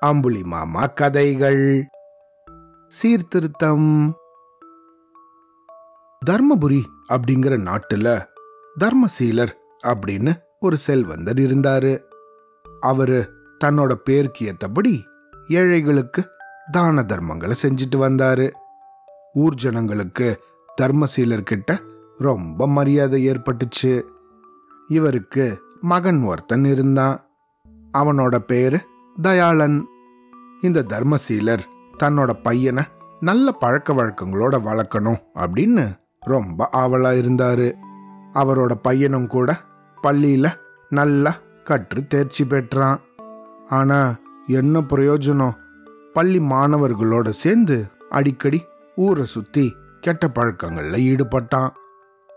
அம்புலி மாமா கதைகள். சீர்திருத்தம். தர்மபுரி அப்படிங்கிற நாட்டுல தர்மசீலர் அப்படின்னு ஒரு செல்வந்தர் இருந்தாரு. அவரு தன்னோட பேருக்கு ஏத்தபடி ஏழைகளுக்கு தான தர்மங்களை செஞ்சுட்டு வந்தாரு. ஊர் ஜனங்களுக்கு தர்மசீலர்கிட்ட ரொம்ப மரியாதை ஏற்பட்டுச்சு. இவருக்கு மகன் ஒருத்தன் இருந்தான். அவனோட பேரு தயாளன். இந்த தர்மசீலர் தன்னோட பையனை நல்ல பழக்க வழக்கங்களோட வளர்க்கணும் அப்படின்னு ரொம்ப ஆவலா இருந்தாரு. அவரோட பையனும் கூட பள்ளியில நல்லா கற்று தேர்ச்சி பெற்றான். ஆனா என்ன பிரயோஜனம்? பள்ளி மாணவர்களோட சேர்ந்து அடிக்கடி ஊரை சுத்தி கெட்ட பழக்கங்கள்ல ஈடுபட்டான்.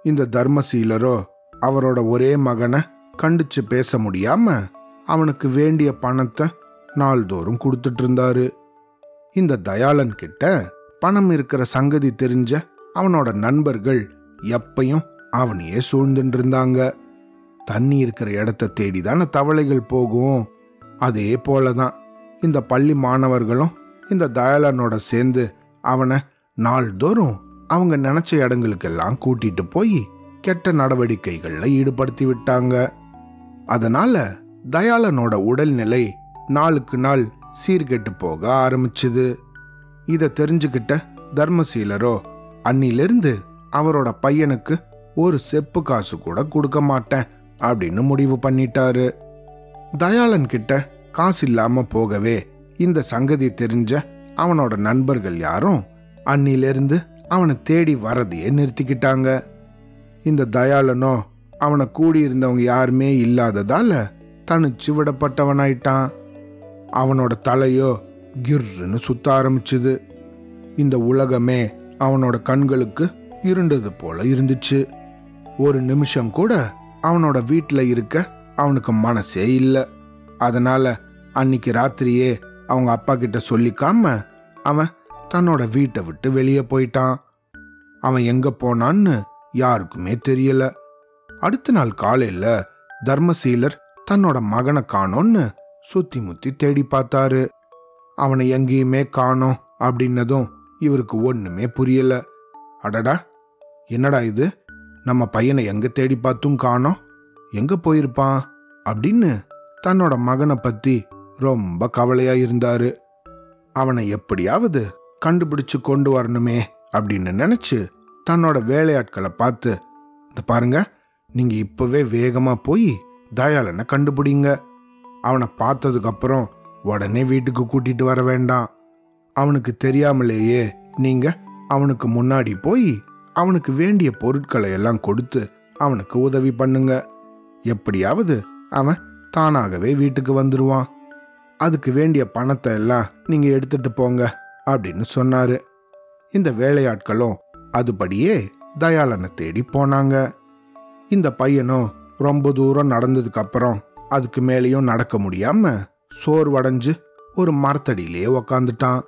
இந்த தர்மசீலரோ அவரோட ஒரே மகனை கண்டிச்சு பேச முடியாம அவனுக்கு வேண்டிய பணத்தை நாள்தோறும் கொடுத்துட்டு இருந்தாரு இந்த தயாளன் கிட்ட பணம் இருக்கிற சங்கதி தெரிஞ்ச அவனோட நண்பர்கள் எப்பையும் அவனையே சூழ்ந்துட்டு இருந்தாங்க தண்ணி இருக்கிற இடத்த தேடி தானே தவளைகள் போகும். அதே போலதான் இந்த பள்ளி மாணவர்களும் இந்த தயாளனோட சேர்ந்து அவனை நாள்தோறும் அவங்க நினைச்ச இடங்களுக்கெல்லாம் கூட்டிட்டு போய் கெட்ட நடவடிக்கைகளில் ஈடுபடுத்தி விட்டாங்க. அதனால தயாளனோட உடல்நிலை நாளுக்கு நாள் சீர்கெட்டு போக ஆரம்பிச்சுது. இதை தெரிஞ்சுக்கிட்ட தர்மசீலரோ அன்னிலிருந்து அவரோட பையனுக்கு ஒரு செப்பு காசு கூட கொடுக்க மாட்டேன் அப்படின்னு முடிவு பண்ணிட்டாரு. தயாளன் கிட்ட காசு இல்லாம போகவே இந்த சங்கதி தெரிஞ்ச அவனோட நண்பர்கள் யாரும் அன்னிலிருந்து அவனை தேடி வரதையே நிறுத்திக்கிட்டாங்க. இந்த தயாளனோ அவனை கூடியிருந்தவங்க யாருமே இல்லாததால தனிச்சு விடப்பட்டவனாயிட்டான் அவனோட தலையோ கிர்ன்னு சுத்த ஆரம்பிச்சுது. இந்த உலகமே அவனோட கண்களுக்கு இருண்டது போல இருந்துச்சு. ஒரு நிமிஷம் கூட அவனோட வீட்டில் இருக்க அவனுக்கு மனசே இல்லை. அதனால அன்னைக்கு ராத்திரியே அவங்க அப்பா கிட்ட சொல்லிக்காம அவன் தன்னோட வீட்டை விட்டு வெளியே போயிட்டான். அவன் எங்க போனான்னு யாருக்குமே தெரியல. அடுத்த நாள் காலையில தர்மசீலர் தன்னோட மகனை காணோன்னு சுத்தி முத்தி தேடி பார்த்தாரு. அவனை எங்கேயுமே காணோம் அப்படின்னதும் இவருக்கு ஒண்ணுமே புரியல. அடடா என்னடா இது? நம்ம பையனை எங்க தேடி பார்த்தும் காணோம்? எங்க போயிருப்பான்? அப்படின்னு தன்னோட மகனை பத்தி ரொம்ப கவலையா இருந்தாரு. அவனை எப்படியாவது கண்டுபிடிச்சு கொண்டு வரணுமே அப்படின்னு நினைச்சு தன்னோட வேலையாட்களை பார்த்து இந்த பாருங்க நீங்க இப்பவே வேகமா போய் தயாளனை கண்டுபிடிங்க. அவனை பார்த்ததுக்கப்புறம் உடனே வீட்டுக்கு கூட்டிட்டு வர வேண்டாம். அவனுக்கு தெரியாமலேயே நீங்க அவனுக்கு முன்னாடி போய் அவனுக்கு வேண்டிய பொருட்களை எல்லாம் கொடுத்து அவனுக்கு உதவி பண்ணுங்க. எப்படியாவது அவன் தானாகவே வீட்டுக்கு வந்துடுவான் அதுக்கு வேண்டிய பணத்தை எல்லாம் நீங்க எடுத்துட்டு போங்க அப்படின்னு சொன்னாரு. இந்த வேலையாட்களும் அதுபடியே தயாளனை தேடி போனாங்க. இந்த பையனும் ரொம்ப தூரம் நடந்ததுக்கு அப்புறம் அதுக்கு மேலேயும் நடக்க முடியாம சோர்வடைஞ்சு ஒரு மரத்தடியிலேயே உக்காந்துட்டான்.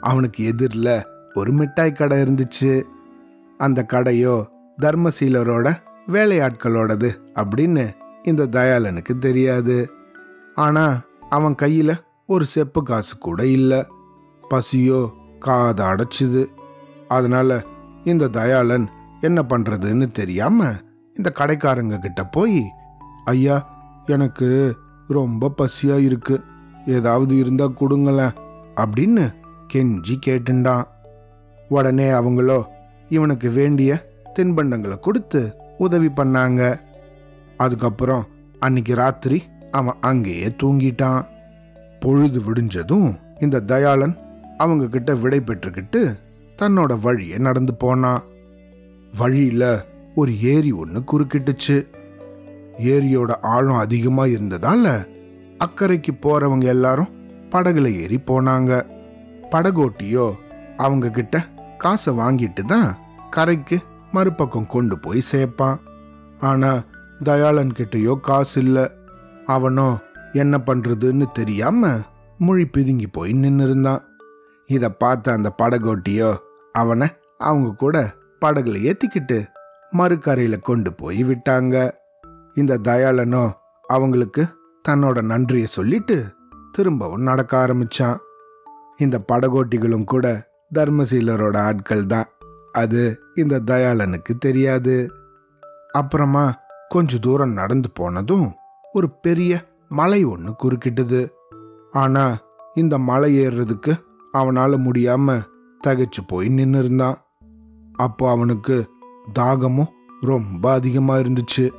அவனுக்கு எதிரில் ஒரு மிட்டாய் கடை இருந்துச்சு. அந்த கடையோ தர்மசீலரோட வேலையாட்களோடது அப்படின்னு இந்த தயாளனுக்கு தெரியாது. ஆனா அவன் கையில ஒரு செப்பு காசு கூட இல்லை. பசியோ காதை அடைச்சிது. அதனால இந்த தயாளன் என்ன பண்றதுன்னு தெரியாமல் இந்த கடைக்காரங்க கிட்ட போய் ஐயா எனக்கு ரொம்ப பசியா இருக்கு. ஏதாவது இருந்தா கொடுங்களேன் அப்படின்னு கெஞ்சி கேட்டுண்டான். உடனே அவங்களோ இவனுக்கு வேண்டிய தின்பண்டங்களை கொடுத்து உதவி பண்ணாங்க. அதுக்கப்புறம் அன்னைக்கு ராத்திரி அவன் அங்கேயே தூங்கிட்டான். பொழுது விடிஞ்சதும் இந்த தயாளன் அவங்க கிட்ட விடை பெற்றுக்கிட்டு தன்னோட வழியை நடந்து போனான். வழியில ஒரு ஏரி ஒன்று குறுக்கிட்டுச்சு. ஏரியோட ஆழம் அதிகமா இருந்ததால அக்கறைக்கு போறவங்க எல்லாரும் படகுல ஏறி போனாங்க. படகோட்டியோ அவங்க கிட்ட காசை வாங்கிட்டு தான் கரைக்கு மறுபக்கம் கொண்டு போய் சேர்ப்பான். ஆனா தயாளன் கிட்டயோ காசு இல்ல. அவனோ என்ன பண்றதுன்னு தெரியாம மொழி பிதுங்கி போய் நின்னு இருந்தான் இத பார்த்த அந்த படகோட்டியோ அவனை அவங்க கூட படகுல ஏத்திக்கிட்டு மறுக்கரையில கொண்டு போய் விட்டாங்க. இந்த தயாளனோ அவங்களுக்கு தன்னோட நன்றியை சொல்லிட்டு திரும்பவும் நடக்க ஆரம்பிச்சான். இந்த படகோட்டிகளும் கூட தர்மசீலரோட ஆட்கள் தான். அது இந்த தயாளனுக்கு தெரியாது. அப்புறமா கொஞ்ச தூரம் நடந்து போனதும் ஒரு பெரிய மலை ஒன்று குறுக்கிட்டது. ஆனா இந்த மலை ஏறுறதுக்கு அவனால முடியாம தகைச்சு போய் நின்று இருந்தான் அப்போ அவனுக்கு தாகமும் ரொம்ப அதிகமாக இருந்துச்சு.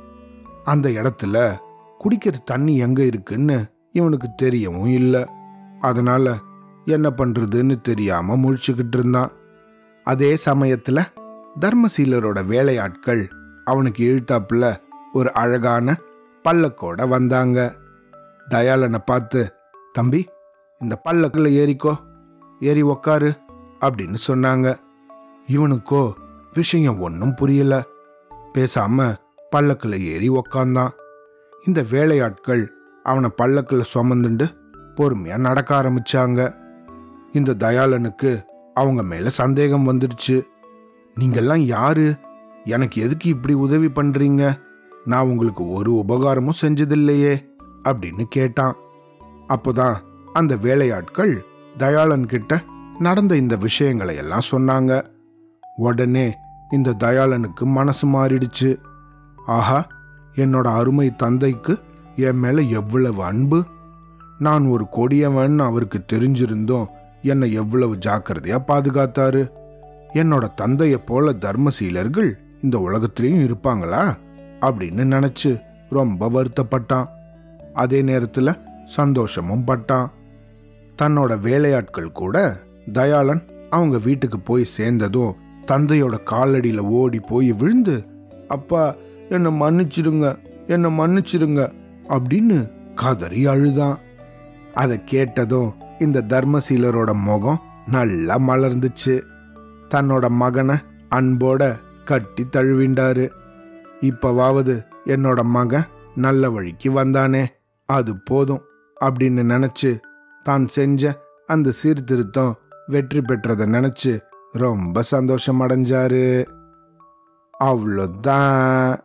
அந்த இடத்துல குடிக்கிற தண்ணி எங்கே இருக்குன்னு இவனுக்கு தெரியவும் இல்லை. அதனால என்ன பண்ணுறதுன்னு தெரியாமல் முழிச்சுக்கிட்டு இருந்தான். அதே சமயத்தில் தர்மசீலரோட வேலையாட்கள் அவனுக்கு இழுத்தாப்புல ஒரு அழகான பல்லக்கோட வந்தாங்க. தயாளனை பார்த்து தம்பி இந்த பல்லக்கில் ஏறிக்கோ ஏறி உக்காரு அப்படின்னு சொன்னாங்க. இவனுக்கோ விஷயம் ஒன்றும் புரியல. பேசாம பல்லக்கில் ஏறி உக்காந்தான். இந்த வேலையாட்கள் அவனை பல்லக்கில் சுமந்துண்டு பொறுமையா நடக்க ஆரம்பிச்சாங்க. இந்த தயாளனுக்கு அவங்க மேல சந்தேகம் வந்துடுச்சு. நீங்கெல்லாம் யாரு? எனக்கு எதுக்கு இப்படி உதவி பண்றீங்க? நான் உங்களுக்கு ஒரு உபகாரமும் செஞ்சதில்லையே அப்படின்னு கேட்டான். அப்போதான் அந்த வேலையாட்கள் தயாளன் கிட்ட நடந்த இந்த விஷயங்களை எல்லாம் சொன்னாங்க. உடனே இந்த தயாளனுக்கு மனசு மாறிடுச்சு. ஆஹா என்னோட அருமை தந்தைக்கு என் மேல எவ்வளவு அன்பு. நான் ஒரு கொடியவன் அவருக்கு தெரிஞ்சிருந்தோம் என்னை எவ்வளவு ஜாக்கிரதையா பாதுகாத்தாரு. என்னோட தந்தைய போல தர்மசீலர்கள் இந்த உலகத்திலையும் இருப்பாங்களா? அப்படின்னு நினைச்சு ரொம்ப வருத்தப்பட்டான். அதே நேரத்துல சந்தோஷமும் பட்டான். தன்னோட வேலையாட்கள் கூட தயாளன் அவங்க வீட்டுக்கு போய் சேர்ந்ததும் தந்தையோட காலடியில் ஓடி போய் விழுந்து அப்பா என்னை மன்னிச்சிடுங்க என்னை மன்னிச்சிடுங்க அப்படின்னு கதறி அழுதான். அதை கேட்டதும் இந்த தர்மசீலரோட முகம் நல்லா மலர்ந்துச்சு. தன்னோட மகனை அன்போட கட்டி தழுவிண்டாரு. இப்பவாவது என்னோட மகன் நல்ல வழிக்கு வந்தானே அது போதும் அப்படின்னு நினச்சி தான் செஞ்ச அந்த சீர்திருத்தம் வெற்றி பெற்றதை நினச்சி ரொம்ப சந்தோஷம் அடைஞ்சாரு. அவ்வளோதான்.